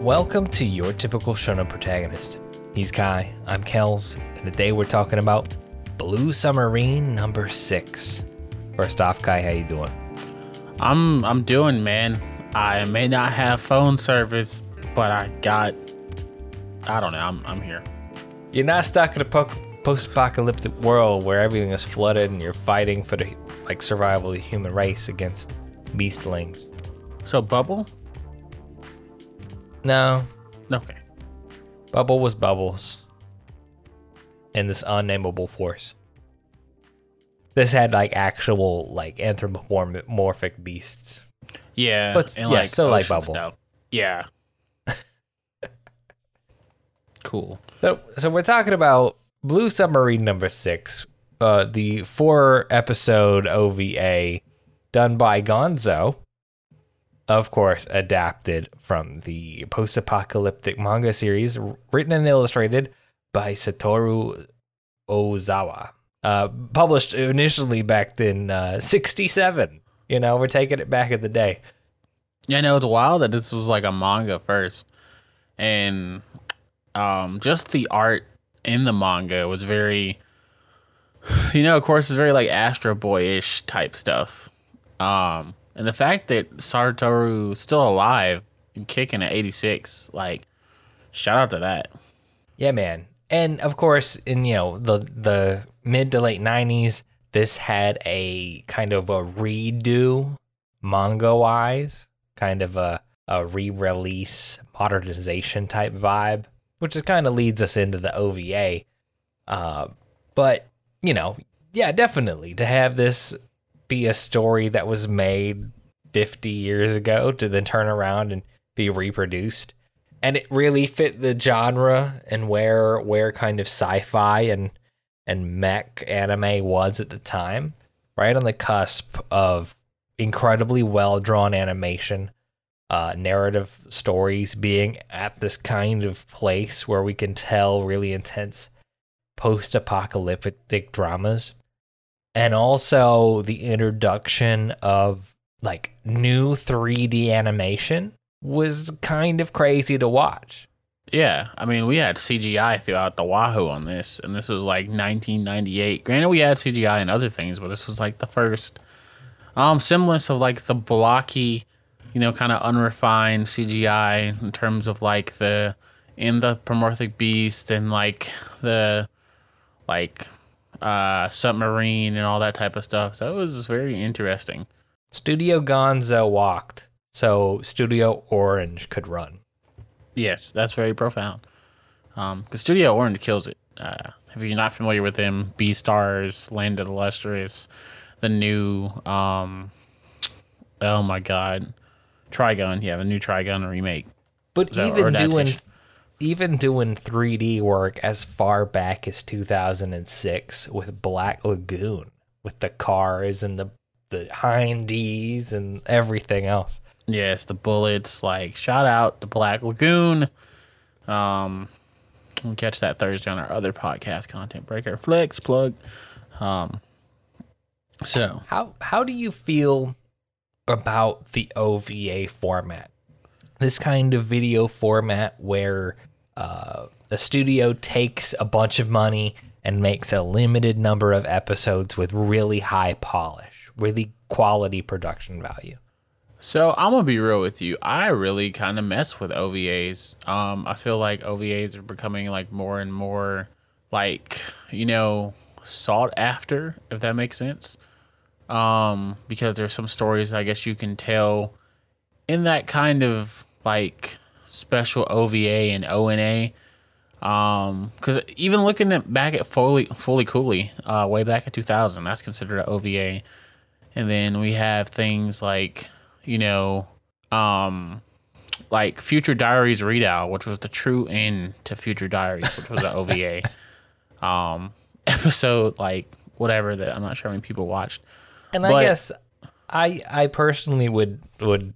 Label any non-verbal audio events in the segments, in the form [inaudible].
Welcome to your typical shonen protagonist. He's Kai, I'm Kells, and today we're talking about Blue Submarine number six. First off, Kai, how you doing? I'm I'm doing, man. I may not have phone service, but I got. I don't know. I'm I'm here. You're not stuck in a po- post-apocalyptic world where everything is flooded and you're fighting for the like survival of the human race against beastlings. So bubble? No, Okay. Bubble was Bubbles. And this unnameable force. This had like actual like anthropomorphic beasts. Yeah. But- yeah, so like Bubble. stuff. Yeah. [laughs] cool. So so we're talking about Blue Submarine number six, uh, the four episode OVA done by Gonzo. Of course, adapted from the post apocalyptic manga series written and illustrated by Satoru Ozawa. Uh, published initially back in uh, 67. You know, we're taking it back in the day. Yeah, I know it's wild that this was like a manga first, and um, just the art in the manga was very, [sighs] you know, of course, it's very like Astro Boy ish type stuff. Um, and the fact that Satoru still alive and kicking at 86, like, shout out to that. Yeah, man. And of course, in you know the the mid to late '90s, this had a kind of a redo manga wise, kind of a a re-release modernization type vibe, which is kind of leads us into the OVA. Uh, but you know, yeah, definitely to have this be a story that was made 50 years ago to then turn around and be reproduced. And it really fit the genre and where where kind of sci-fi and and mech anime was at the time right on the cusp of incredibly well drawn animation uh narrative stories being at this kind of place where we can tell really intense post-apocalyptic dramas and also the introduction of like new 3D animation was kind of crazy to watch. Yeah, I mean, we had CGI throughout the Wahoo on this, and this was like 1998. Granted, we had CGI and other things, but this was like the first um semblance of like the blocky, you know, kind of unrefined CGI in terms of like the in the anthropomorphic beast and like the like uh submarine and all that type of stuff. So it was very interesting. Studio Gonzo walked, so Studio Orange could run. Yes, that's very profound. Um, because Studio Orange kills it. Uh, if you're not familiar with them, Beastars, Land of the Lustrous, the new, um, oh my God, Trigun. Yeah, the new Trigun remake. But So- even doing. Even doing 3D work as far back as 2006 with Black Lagoon, with the cars and the the hindies and everything else. Yes, the bullets. Like shout out to Black Lagoon. Um, we'll catch that Thursday on our other podcast, Content Breaker Flex plug. Um, so How how do you feel about the OVA format? This kind of video format where uh, the studio takes a bunch of money and makes a limited number of episodes with really high polish, really quality production value. So I'm gonna be real with you. I really kind of mess with OVAs. Um, I feel like OVAs are becoming like more and more like you know sought after, if that makes sense. Um, because there's some stories I guess you can tell in that kind of like special OVA and ONA. Um, because even looking at back at Fooly Fooly Cooly, uh, way back in 2000, that's considered an OVA. And then we have things like, you know, um, like Future Diaries Redial, which was the true end to Future Diaries, which was an [laughs] OVA. um, episode like whatever that I'm not sure how many people watched. And I guess I I personally would would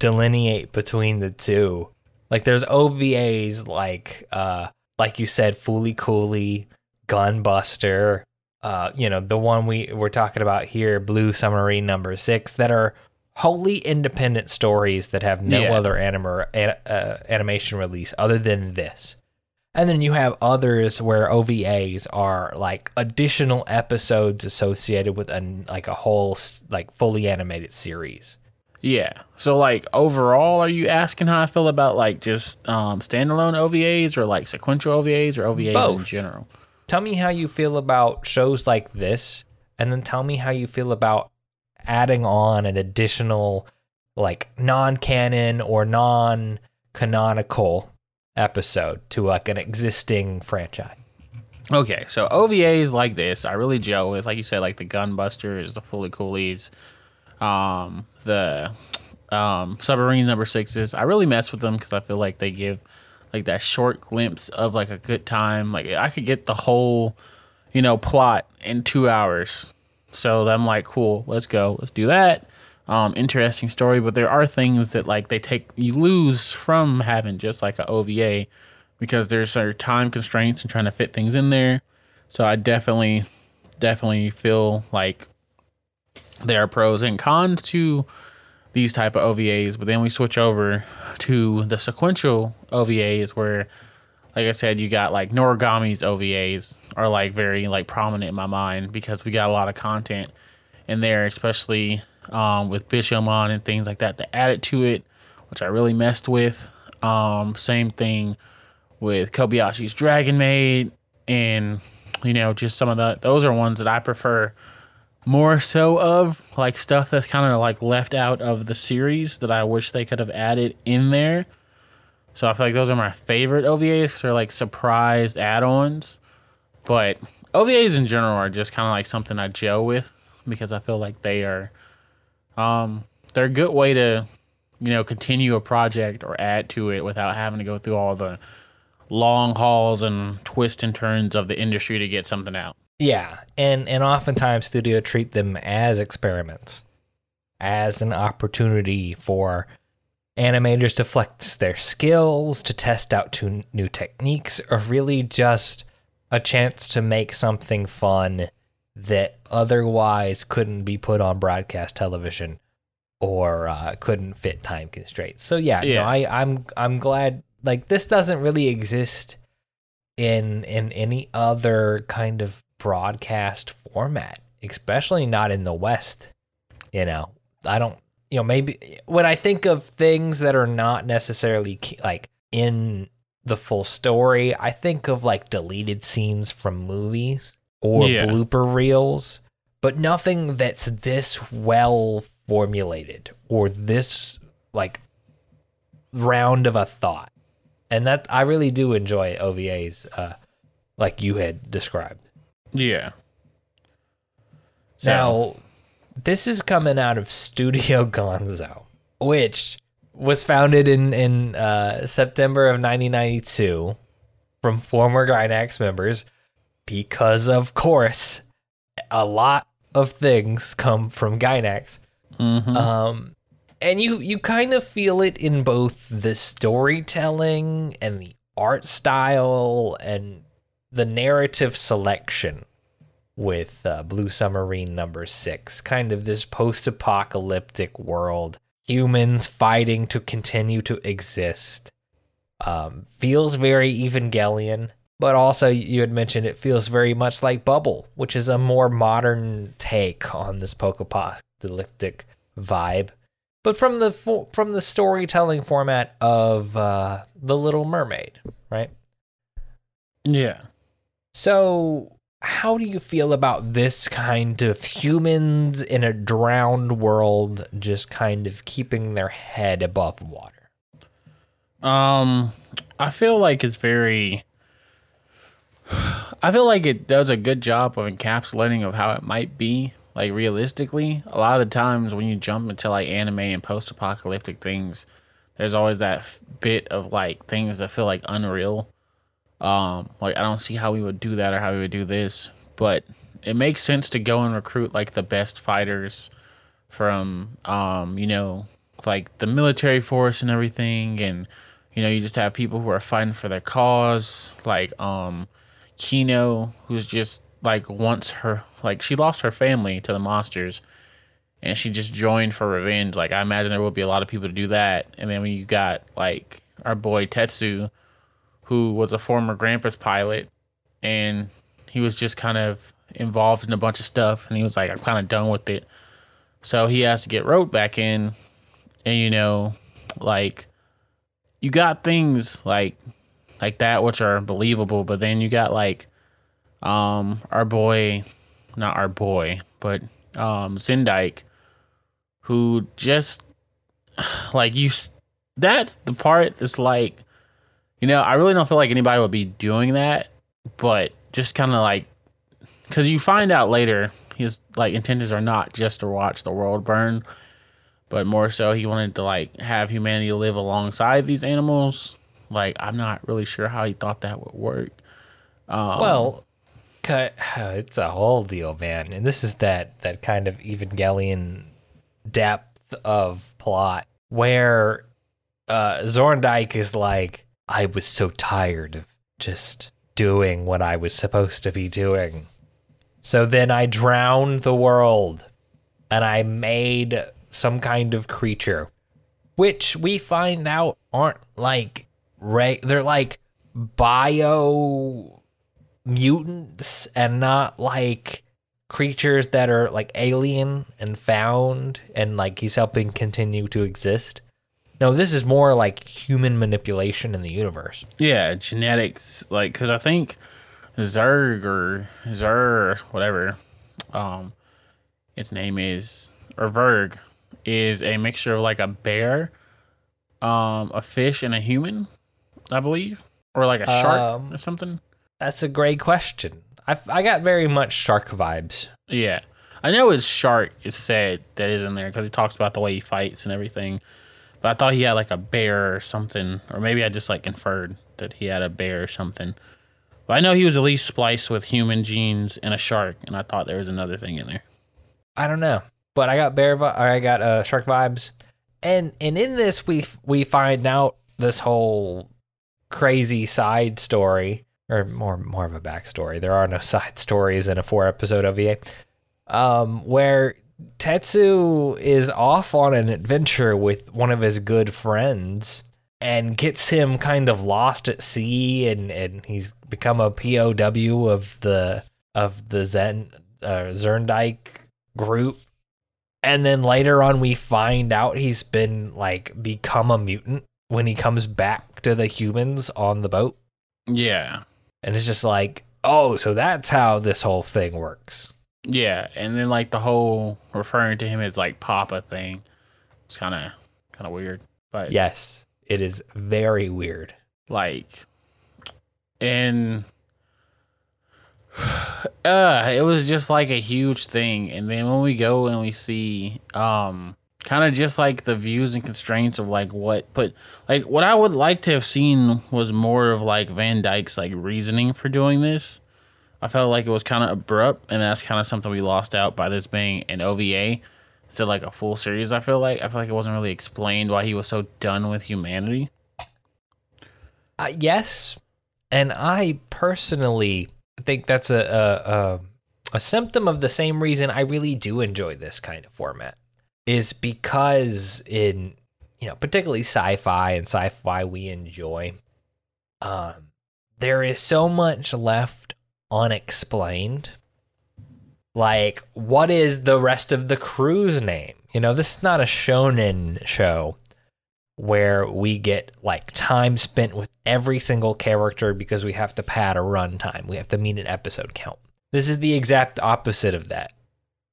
delineate between the two. Like there's OVAs like uh like you said, Fooly Cooly, Gunbuster, uh, you know, the one we we're talking about here, Blue Submarine number six, that are wholly independent stories that have no Yeah. other anima- an- uh, animation release other than this. And then you have others where OVAs are like additional episodes associated with a like a whole like fully animated series. Yeah. So like overall, are you asking how I feel about like just um, standalone OVAs or like sequential OVAs or OVAs in general? Tell me how you feel about shows like this, and then tell me how you feel about adding on an additional like non-canon or non-canonical episode to like an existing franchise. Okay, so OVAs like this, I really gel with. Like you said, like the Gunbusters, the Fooly Coolies, um, the um, Submarine Number Sixes. I really mess with them because I feel like they give like that short glimpse of like a good time. Like I could get the whole, you know, plot in two hours. So I'm like, cool, let's go, let's do that. Um, interesting story, but there are things that like they take you lose from having just like a OVA because there's certain time constraints and trying to fit things in there. So I definitely, definitely feel like there are pros and cons to these type of OVAs. But then we switch over to the sequential OVAs where, like I said, you got like Noragami's OVAs are like very like prominent in my mind because we got a lot of content in there, especially um, with Bishamon and things like that that added to it, which I really messed with. Um, same thing with Kobayashi's Dragon Maid and you know just some of the those are ones that I prefer more so of like stuff that's kind of like left out of the series that I wish they could have added in there. So I feel like those are my favorite OVAs they're like surprised add-ons. But OVAs in general are just kind of like something I gel with because I feel like they are um they're a good way to you know continue a project or add to it without having to go through all the long hauls and twists and turns of the industry to get something out. Yeah, and and oftentimes studio treat them as experiments, as an opportunity for animators to flex their skills, to test out two new techniques, or really just a chance to make something fun that otherwise couldn't be put on broadcast television or uh, couldn't fit time constraints. So yeah, Yeah. No, I, I'm I'm glad like this doesn't really exist in in any other kind of broadcast format, especially not in the West. You know, I don't. You know, maybe when I think of things that are not necessarily like in the full story, I think of like deleted scenes from movies or Yeah. blooper reels, but nothing that's this well formulated or this like round of a thought. And that I really do enjoy OVAs uh like you had described. Yeah. Now, this is coming out of Studio [laughs] Gonzo, which was founded in in uh, September of 1992 from former Gainax members, because of course, a lot of things come from Gainax. Mhm. Um, and you you kind of feel it in both the storytelling and the art style and the narrative selection with uh, Blue Submarine number six, kind of this post-apocalyptic world, humans fighting to continue to exist. Um, feels very Evangelion, but also you had mentioned it feels very much like Bubble, which is a more modern take on this post-apocalyptic vibe, but from the fo- from the storytelling format of uh, the Little Mermaid, right? yeah. So, how do you feel about this kind of humans in a drowned world just kind of keeping their head above water? Um, I feel like it's very. I feel like it does a good job of encapsulating of how it might be. Like realistically, a lot of the times when you jump into like anime and post-apocalyptic things, there's always that bit of like things that feel like unreal. Um, like I don't see how we would do that or how we would do this, but it makes sense to go and recruit like the best fighters from um, you know, like the military force and everything and you know, you just have people who are fighting for their cause, like um Kino, who's just like wants her like she lost her family to the monsters and she just joined for revenge. Like I imagine there will be a lot of people to do that. And then when you got like our boy Tetsu, who was a former Grampus pilot, and he was just kind of involved in a bunch of stuff, and he was like, I'm kind of done with it. So he has to get wrote back in, and you know, like you got things like like that which are believable, but then you got like um our boy, not our boy, but um Zendyke, who just [sighs] like you. That's the part that's like, you know, I really don't feel like anybody would be doing that, but just kind of like, because you find out later his like intentions are not just to watch the world burn, but more so he wanted to like have humanity live alongside these animals. Like I'm not really sure how he thought that would work. Um, Well. [sighs] It's a whole deal, man. And this is that that kind of Evangelion depth of plot where uh, Zorndike is like, I was so tired of just doing what I was supposed to be doing. So then I drowned the world and I made some kind of creature, which we find out aren't like, re- they're like bio mutants and not like creatures that are like alien and found and like he's helping continue to exist. No, this is more like human manipulation in the universe. Yeah, genetics, like, because I think Zerg or Zer, whatever, um, its name is, or Verg, is a mixture of like a bear, um, a fish, and a human, I believe, or like a shark Um, or something. That's a great question. I I got very much shark vibes. Yeah, I know his shark is said that is in there because he talks about the way he fights and everything. But I thought he had like a bear or something, or maybe I just like inferred that he had a bear or something. But I know he was at least spliced with human genes and a shark, and I thought there was another thing in there. I don't know, but I got bear, vi- or I got uh, shark vibes, and and in this we we find out this whole crazy side story, or more more of a backstory. There are no [laughs] side stories in a four episode OVA, um, where Tetsu is off on an adventure with one of his good friends and gets him kind of lost at sea and, and he's become a POW of the of the Zen uh, Zerndike group. And then later on we find out he's been like become a mutant when he comes back to the humans on the boat. Yeah, And it's just like, oh, so that's how this whole thing works. Yeah, and then like the whole referring to him as like Papa thing, it's kind of kind of weird. But Yes, it is very weird. like and [sighs] uh it was just like a huge thing and then when we go and we see um kind of just like the views and constraints of like what but like what i would like to have seen was more of like van dyke's like reasoning for doing this i felt like it was kind of abrupt and that's kind of something we lost out by this being an ova instead like a full series i feel like. I feel like it wasn't really explained why he was so done with humanity. Uh, yes, and I personally think that's a, a a a symptom of the same reason I really do enjoy this kind of format is because in you know particularly sci-fi and sci-fi we enjoy um there is so much left unexplained like what is the rest of the crew's name you know this is not a shonen show where we get like time spent with every single character because we have to pad a runtime. We have to meet an episode count. This is the exact opposite of that.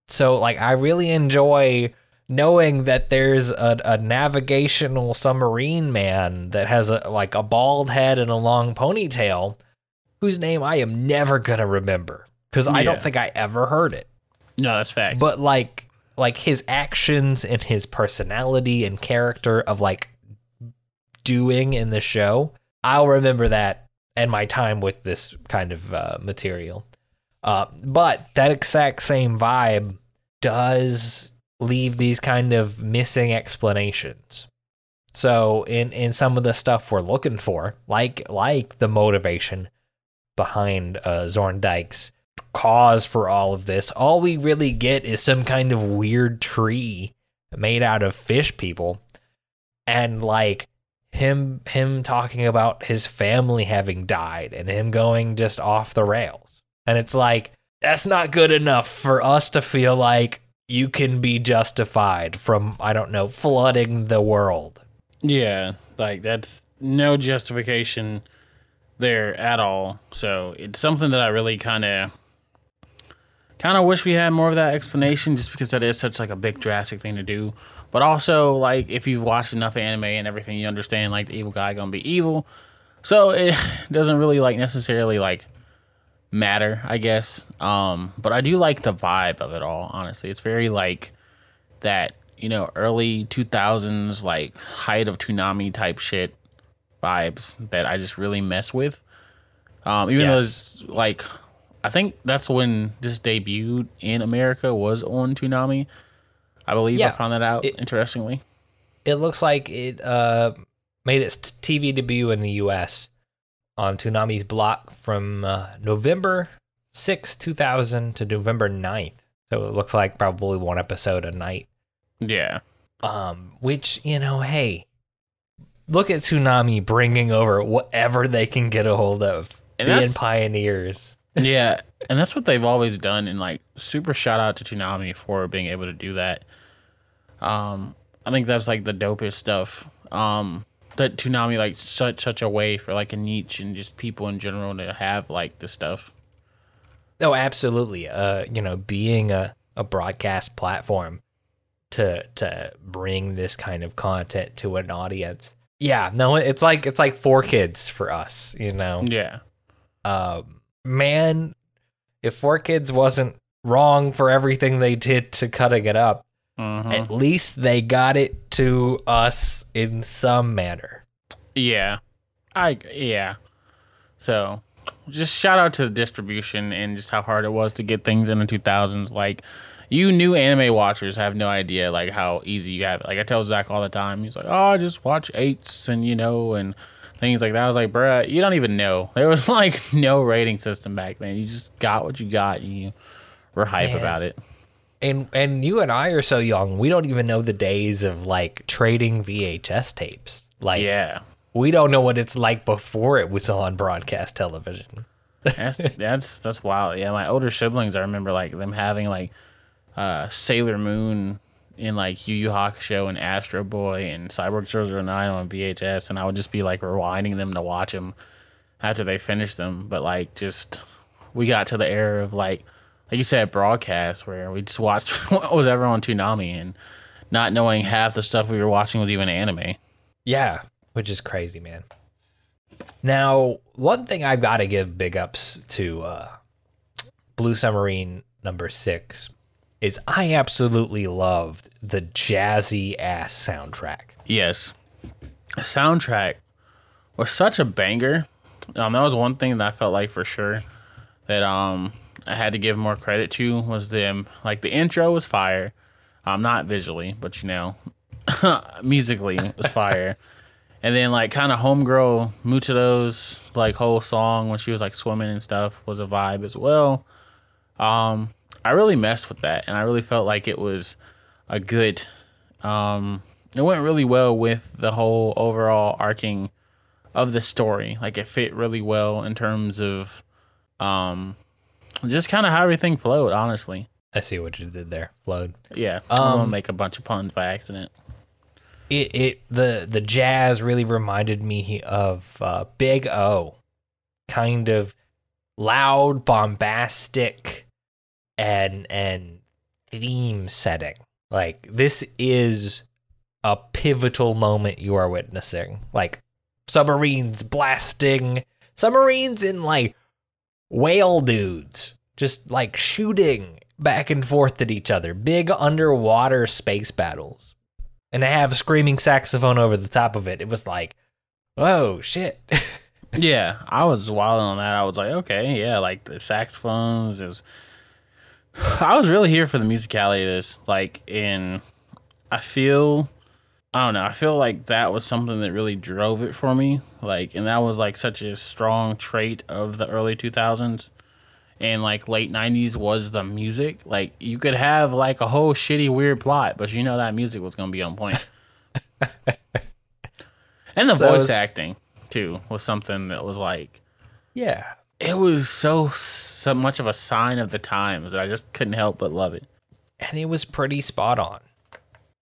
So like I really enjoy knowing that there's a, a navigational submarine man that has a like a bald head and a long ponytail whose name I am never gonna remember because I don't think I ever heard it. No that's fact. but like like his actions and his personality and character of like doing in the show i'll remember that and my time with this kind of uh, material. Uh, but that exact same vibe does leave these kind of missing explanations. So in in some of the stuff we're looking for like like the motivation behind uh, Zorndike's cause for all of this. All we really get is some kind of weird tree made out of fish people and like him him talking about his family having died and him going just off the rails. And it's like that's not good enough for us to feel like you can be justified from I don't know flooding the world. Yeah, like that's no justification there at all. So it's something that I really kind of kind of wish we had more of that explanation just because that is such like a big drastic thing to do. But also like if you've watched enough anime and everything you understand like the evil guy to be evil. So it [laughs] doesn't really like necessarily like matter, I guess. Um but I do like the vibe of it all, honestly. It's very like that, you know, early 2000s like height of Toonami type shit vibes that I just really mess with. Um, even Yes. though it's like, I think that's when this debuted in America was on Toonami. I believe I found that out It- interestingly. It looks like it uh, made its TV debut in the US on Toonami's block from uh, November 6, 2000 to November 9th. So it looks like probably one episode a night. Yeah, Um, which, you know, hey, look at Toonami bringing over whatever they can get a hold of, And being pioneers. [laughs] yeah, and that's what they've always done. And like, super shout out to Toonami for being able to do that. Um, I think that's like the dopest stuff. Um, that Toonami like such such a way for like a niche and just people in general to have like the stuff. Oh, absolutely. Uh, you know, being a, a broadcast platform to to bring this kind of content to an audience. Yeah, no, it's like it's like four kids for us, you know. Yeah. Um, man, if four kids wasn't wrong for everything they did to cutting it up, Mhm. at least they got it to us in some manner. Yeah. I yeah. So just shout out to the distribution and just how hard it was to get things in the 2000s. Like you new anime watchers have no idea like how easy you have it. Like I tell Zach all the time, he's like, "Oh, I just watch eights and you know and things like that." I was like, "Bruh, you don't even know. [laughs] There was like no rating system back then. You just got what you got. And you were hype Man. about it." And and you and I are so young, we don't even know the days of like trading VHS tapes. Like Yeah. we don't know what it's like before it was on broadcast television. That's that's that's wild. Yeah, my older siblings, I remember like them having like uh Sailor Moon in like Yu Yu Hakusho and Astro Boy and Cyborg 009 on VHS, and I would just be like rewinding them to watch them after they finished them. But like, just we got to the era of like, like you said, broadcast where we just watched [laughs] what was ever on Toonami and not knowing half the stuff we were watching was even anime. Yeah, which is crazy, man. Now, one thing I've got to give big ups to uh, Blue Submarine number six is I absolutely loved the jazzy ass soundtrack. Yes. The soundtrack was such a banger. Um, that was one thing that I felt like for sure that um I had to give more credit to was them like the intro was fire. Um, not visually, but you know, [laughs] musically it was fire. [laughs] and then like kind of homegirl Mutado's like whole song when she was like swimming and stuff was a vibe as well. Um, I really messed with that, and I really felt like it was a good um it went really well with the whole overall arcing of the story. Like it fit really well in terms of um just kind of how everything flowed honestly. I see what you did there, flowed. yeah i'm gonna Um, make a bunch of puns by accident. It it the the jazz really reminded me of uh, Big O, kind of loud, bombastic, and and theme setting. Like this is a pivotal moment you are witnessing. Like submarines blasting, submarines in like whale dudes, just like shooting back and forth at each other. Big underwater space battles and they have screaming saxophone over the top of it. It was like, oh shit. [laughs] yeah i was wild on that i was like okay yeah like the saxophones it was i was really here for the musicality of this like in i feel I don't know. I feel like that was something that really drove it for me. Like, and that was like such a strong trait of the early 2000s and like late 90s was the music. Like you could have like a whole shitty weird plot, but you know that music was going to be on point. [laughs] and the So voice was- acting too was something that was like Yeah. It was so so much of a sign of the times that I just couldn't help but love it. And it was pretty spot on.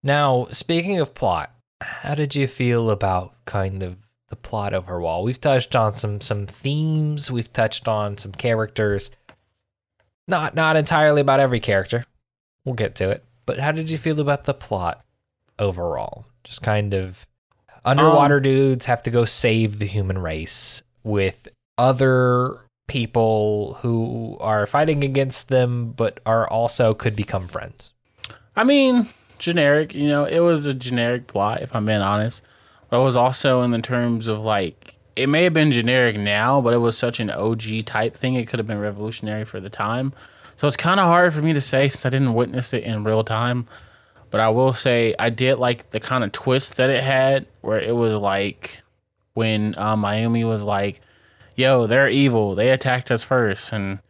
Now, speaking of plot, how did you feel about kind of the plot overall? We've touched on some some themes, we've touched on some characters. Not not entirely about every character. We'll get to it. But how did you feel about the plot overall? Just kind of underwater um, dudes have to go save the human race with other people who are fighting against them but are also could become friends. I mean, generic, you know, it was a generic plot, if I'm being honest. But it was also in the terms of like, it may have been generic now, but it was such an OG type thing. It could have been revolutionary for the time. So it's kind of hard for me to say since I didn't witness it in real time. But I will say I did like the kind of twist that it had, where it was like when uh, Mayumi was like, yo, they're evil. They attacked us first. And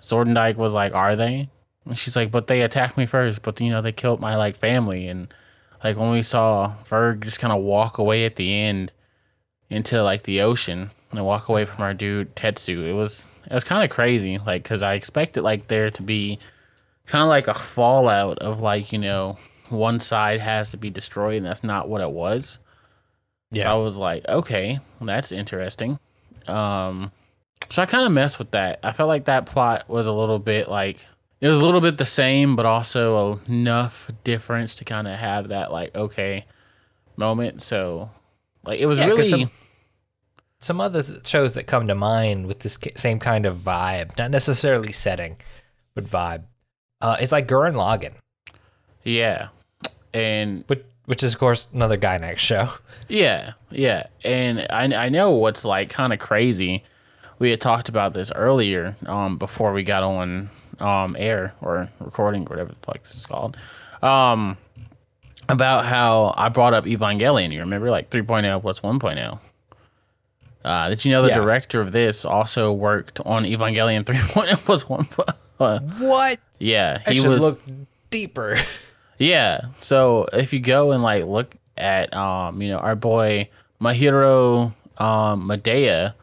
Zordendike was like, are they? And she's like, but they attacked me first, but you know, they killed my like family. And like when we saw Ferg just kind of walk away at the end into like the ocean and walk away from our dude Tetsu, it was it was kind of crazy. Like, cause I expected like there to be kind of like a fallout of like you know one side has to be destroyed, and that's not what it was. So I was like, okay, well, that's interesting. Um, so I kind of messed with that. I felt like that plot was a little bit like it was a little bit the same, but also enough difference to kind of have that like okay moment. So like it was Yeah, really some- some other shows that come to mind with this same kind of vibe, not necessarily setting, but vibe. Uh, it's like Gurren Lagann, yeah, and which, which is of course another Gainax show. [laughs] Yeah, yeah, and I I know what's like kind of crazy. We had talked about this earlier, um, before we got on um air or recording, whatever the fuck this is called, um, about how I brought up Evangelion. You remember, like 3.0 plus 1.0. Uh, did you know the Yeah. director of this also worked on Evangelion 3.0 plus 1.0? What? Yeah, he should was. look deeper. [laughs] Yeah. So if you go and like look at um, you know, our boy Mahiro um Maeda,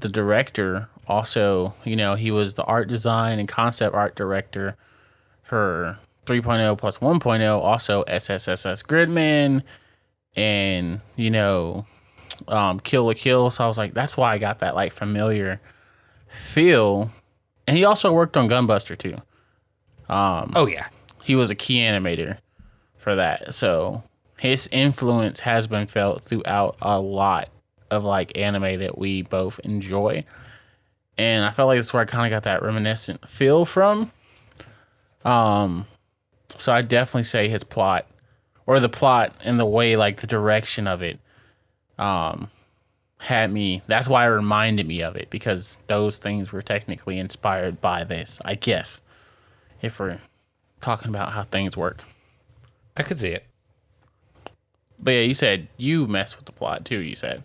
the director, also, you know, he was the art design and concept art director for 3.0 plus 1.0, also SSSS Gridman and, you know, um Kill la Kill. So I was like, that's why I got that like familiar feel. And he also worked on Gunbuster too Um, oh yeah, he was a key animator for that. So his influence has been felt throughout a lot of like anime that we both enjoy. And I felt like that's where I kind of got that reminiscent feel from. Um so I definitely say his plot or the plot and the way like the direction of it um had me that's why it reminded me of it because those things were technically inspired by this, I guess. If we're talking about how things work. I could see it. But yeah, you said you mess with the plot too. You said,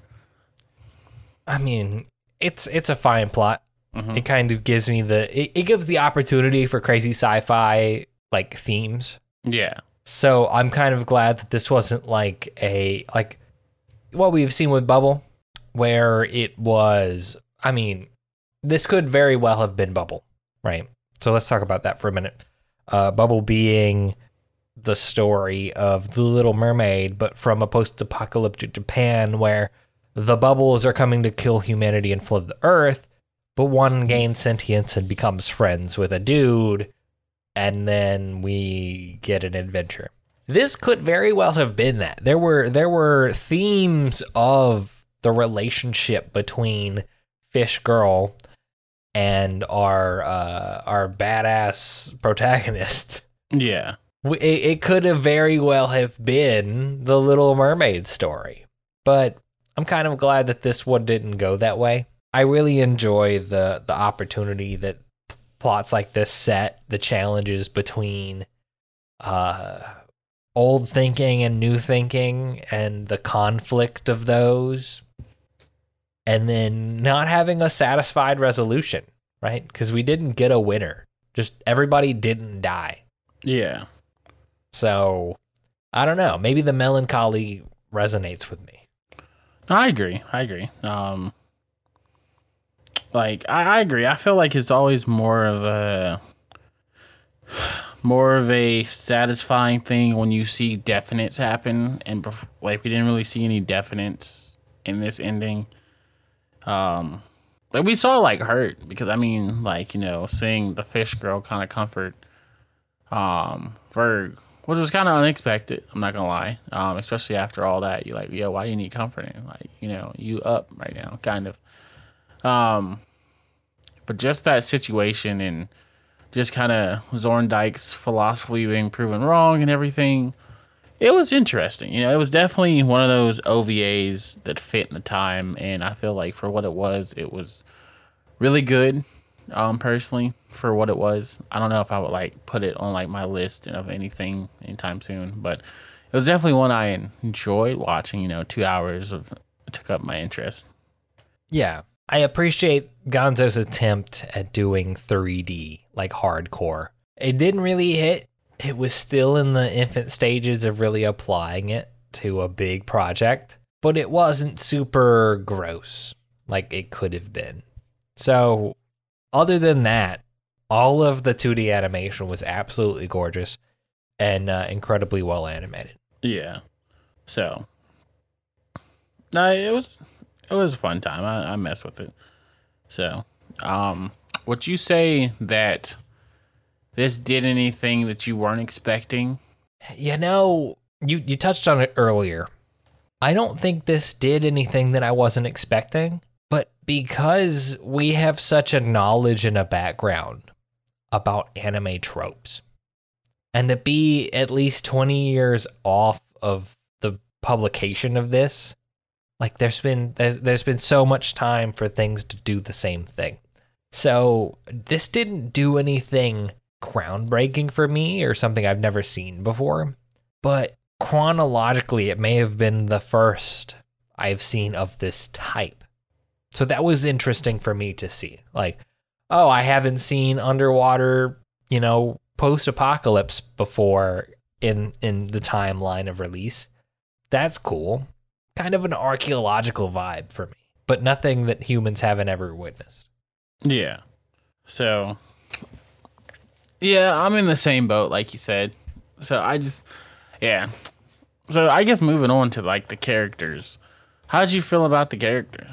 I mean, it's it's a fine plot. Mhm. It kind of gives me the it, it gives the opportunity for crazy sci-fi like themes. yeah, So I'm kind of glad that this wasn't like a like what we've seen with Bubble, where it was. I mean, this could very well have been Bubble, right? So let's talk about that for a minute. Uh, Bubble being the story of the Little Mermaid, but from a post-apocalyptic Japan where the bubbles are coming to kill humanity and flood the earth, but one gains sentience and becomes friends with a dude and then we get an adventure. This could very well have been that. There were there were themes of the relationship between Fish Girl and our uh, our badass protagonist. yeah, It, it could have very well have been the Little Mermaid story, but I'm kind of glad that this one didn't go that way. I really enjoy the the opportunity that plots like this set, the challenges between uh, old thinking and new thinking, and the conflict of those, and then not having a satisfied resolution. right? Because we didn't get a winner. Just everybody didn't die. Yeah. So I don't know. Maybe the melancholy resonates with me. I agree. I agree. Um, like I, I agree. I feel like it's always more of a [sighs] more of a satisfying thing when you see definites happen, and bef- like we didn't really see any definites in this ending. Um, like we saw like hurt because I mean, like you know, seeing the fish girl kind of comfort um Verg, which was kind of unexpected. I'm not gonna lie, um, especially after all that. You're like, yo, why do you need comforting? Like, you know, you up right now, kind of. Um, but just that situation and just kind of Zorndike's philosophy being proven wrong and everything. It was interesting. You know, it was definitely one of those OVAs that fit in the time, and I feel like for what it was, it was really good. Um, personally, for what it was, I don't know if I would like put it on like my list of anything anytime soon, but it was definitely one I enjoyed watching. You know, two hours of took up my interest. Yeah. I appreciate Gonzo's attempt at doing 3D, like hardcore. It didn't really hit. It was still in the infant stages of really applying it to a big project, but it wasn't super gross like it could have been. So, other than that, all of the 2D animation was absolutely gorgeous and uh, incredibly well animated. Yeah. So, no, it was it was a fun time. I, I messed with it. So, um, would you say that this did anything that you weren't expecting? You know, you you touched on it earlier. I don't think this did anything that I wasn't expecting, but because we have such a knowledge and a background about anime tropes, and to be at least 20 years off of the publication of this, like there's been there's, there's been so much time for things to do the same thing. So, this didn't do anything groundbreaking for me or something I've never seen before, but chronologically, it may have been the first I've seen of this type. So that was interesting for me to see. Like, oh, I haven't seen underwater, you know, post apocalypse before in in the timeline of release. That's cool. Kind of an archaeological vibe for me, but nothing that humans haven't ever witnessed. Yeah. So, yeah, I'm in the same boat, like you said. So I just, yeah. So I guess moving on to like the characters. How did you feel about the characters?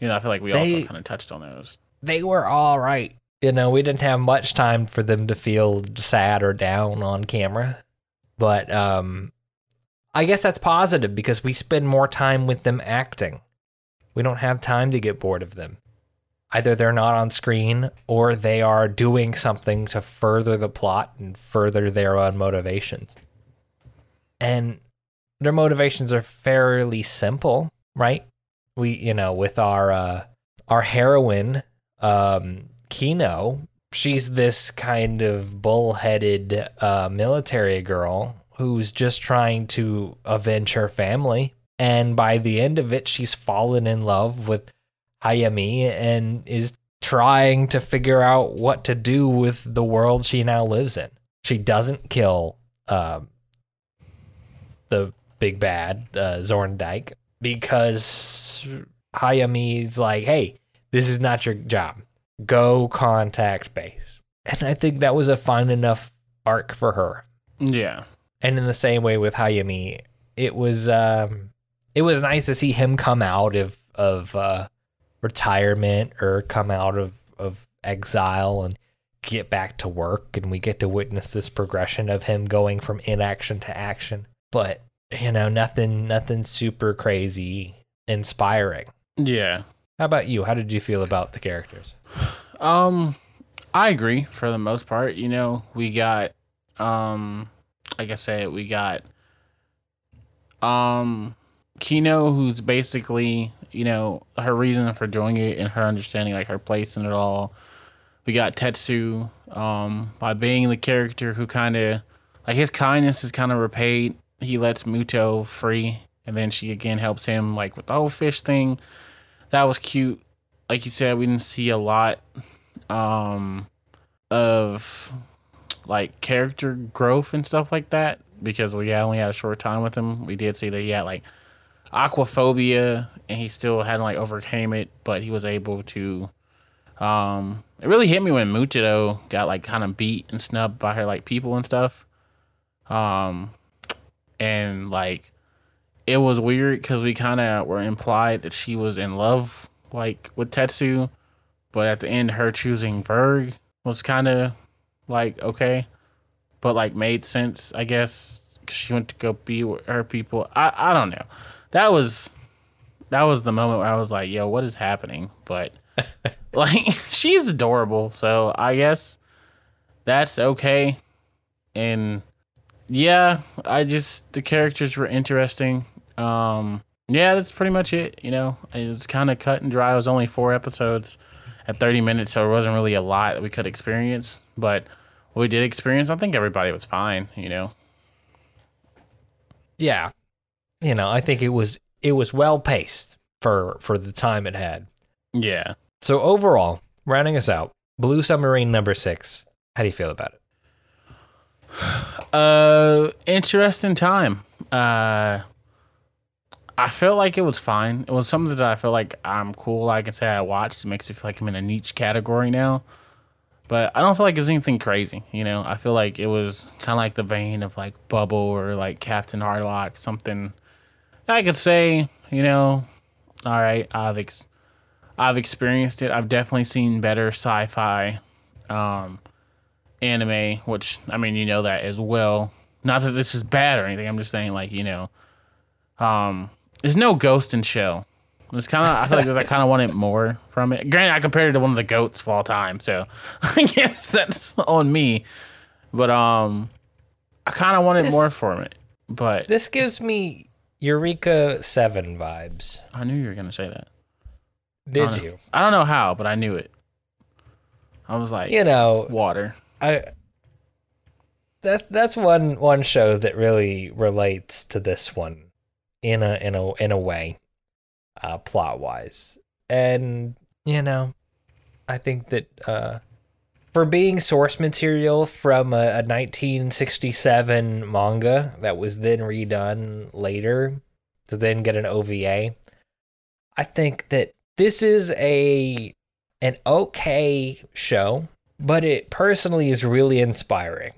You know, I feel like we They- also kind of touched on those. they were all right. You know, we didn't have much time for them to feel sad or down on camera. But um I guess that's positive because we spend more time with them acting. We don't have time to get bored of them. Either they're not on screen or they are doing something to further the plot and further their own motivations. And their motivations are fairly simple, right? We, you know, with our uh our heroine um, Kino, she's this kind of bullheaded uh, military girl who's just trying to avenge her family. And by the end of it, she's fallen in love with Hayami and is trying to figure out what to do with the world she now lives in. She doesn't kill um, the big bad uh, Zorndike because Hayami's like, hey, this is not your job. Go contact base. And I think that was a fine enough arc for her. Yeah. And in the same way with Hayami, it was um it was nice to see him come out of of uh retirement or come out of of exile and get back to work and we get to witness this progression of him going from inaction to action. But, you know, nothing nothing super crazy inspiring. Yeah. How about you? How did you feel about the characters? Um, I agree for the most part. You know, we got, um, like I said, we got, um, Kino, who's basically, you know, her reason for doing it and her understanding like her place in it all. We got Tetsu, um, by being the character who kind of, like his kindness is kind of repaid. He lets Muto free, and then she again helps him like with the whole fish thing. That was cute. Like you said, we didn't see a lot um, of like character growth and stuff like that because we only had a short time with him. We did see that he had like aquaphobia and he still hadn't like overcame it, but he was able to. Um, it really hit me when Mutio got like kind of beat and snubbed by her like people and stuff. Um, and like it was weird because we kind of were implied that she was in love like with Tetsu, but at the end, her choosing Verg was kind of like okay, but like made sense, I guess. 'cause she went to go be with her people. I I don't know. That was that was the moment where I was like, yo, what is happening? But [laughs] like [laughs] she's adorable, so I guess that's okay. And yeah, I just the characters were interesting. Um yeah, that's pretty much it. You know, it was kind of cut and dry. It was only four episodes at 30 minutes, so there wasn't really a lot that we could experience. But what we did experience, I think everybody was fine. You know, Yeah. You know, I think it was it was well paced for for the time it had. yeah. So overall, rounding us out, Blue Submarine number 6. How do you feel about it? Uh, interesting time. Uh, I felt like it was fine. It was something that I feel like I'm cool. I can say I watched. It makes me feel like I'm in a niche category now. But I don't feel like it's anything crazy. You know, I feel like it was kind of like the vein of like Bubble or like Captain Harlock, something I could say. You know, all right, I've ex- I've experienced it. I've definitely seen better sci-fi. Um, anime, which I mean, you know that as well. Not that this is bad or anything. I'm just saying, like, you know, um, there's no Ghost in Shell. It's kind of I feel like I kind of wanted more from it. Granted, I compared it to one of the goats of all time, so [laughs] I guess that's on me. But um, I kind of wanted This- more from it. But This gives me Eureka 7 vibes. I knew you were gonna say that. Did know. you? I don't know how, but I knew it. I was like, You know, water. I that's that's one one show that really relates to this one in a in a in a way, uh, plot wise, and you know, I think that uh, for being source material from a, a 1967 manga that was then redone later to then get an OVA, I think that this is a an okay show but it personally is really inspiring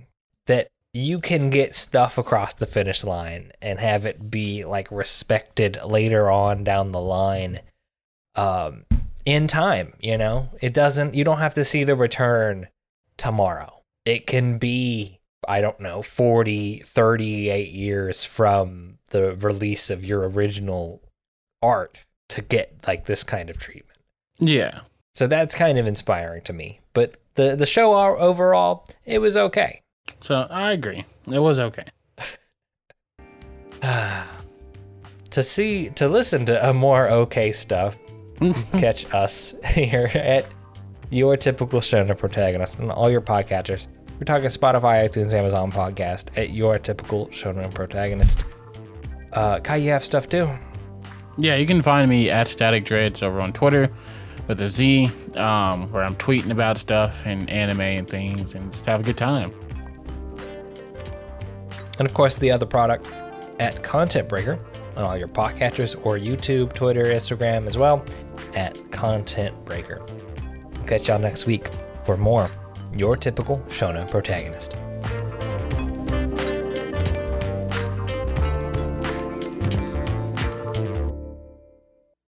that you can get stuff across the finish line and have it be like respected later on down the line. Um in time you know it doesn't you don't have to see the return tomorrow it can be i don't know 40 38 years from the release of your original art to get like this kind of treatment Yeah. so that's kind of inspiring to me. But the the show overall, it was okay. So I agree. It was okay. [sighs] [sighs] to see to listen to a more okay stuff, [laughs] catch us [laughs] here at your typical shonen protagonist and all your podcatchers. We're talking Spotify, iTunes, Amazon podcast at your typical shonen protagonist. Uh, Kai, you have stuff too. Yeah, you can find me at StaticDreadz over on Twitter with a Z, um, where I'm tweeting about stuff and anime and things and just have a good time. And of course, the other product at Content Breaker on all your podcatchers or YouTube, Twitter, Instagram as well at Content Breaker. We'll catch y'all next week for more Your Typical Shonen Protagonist.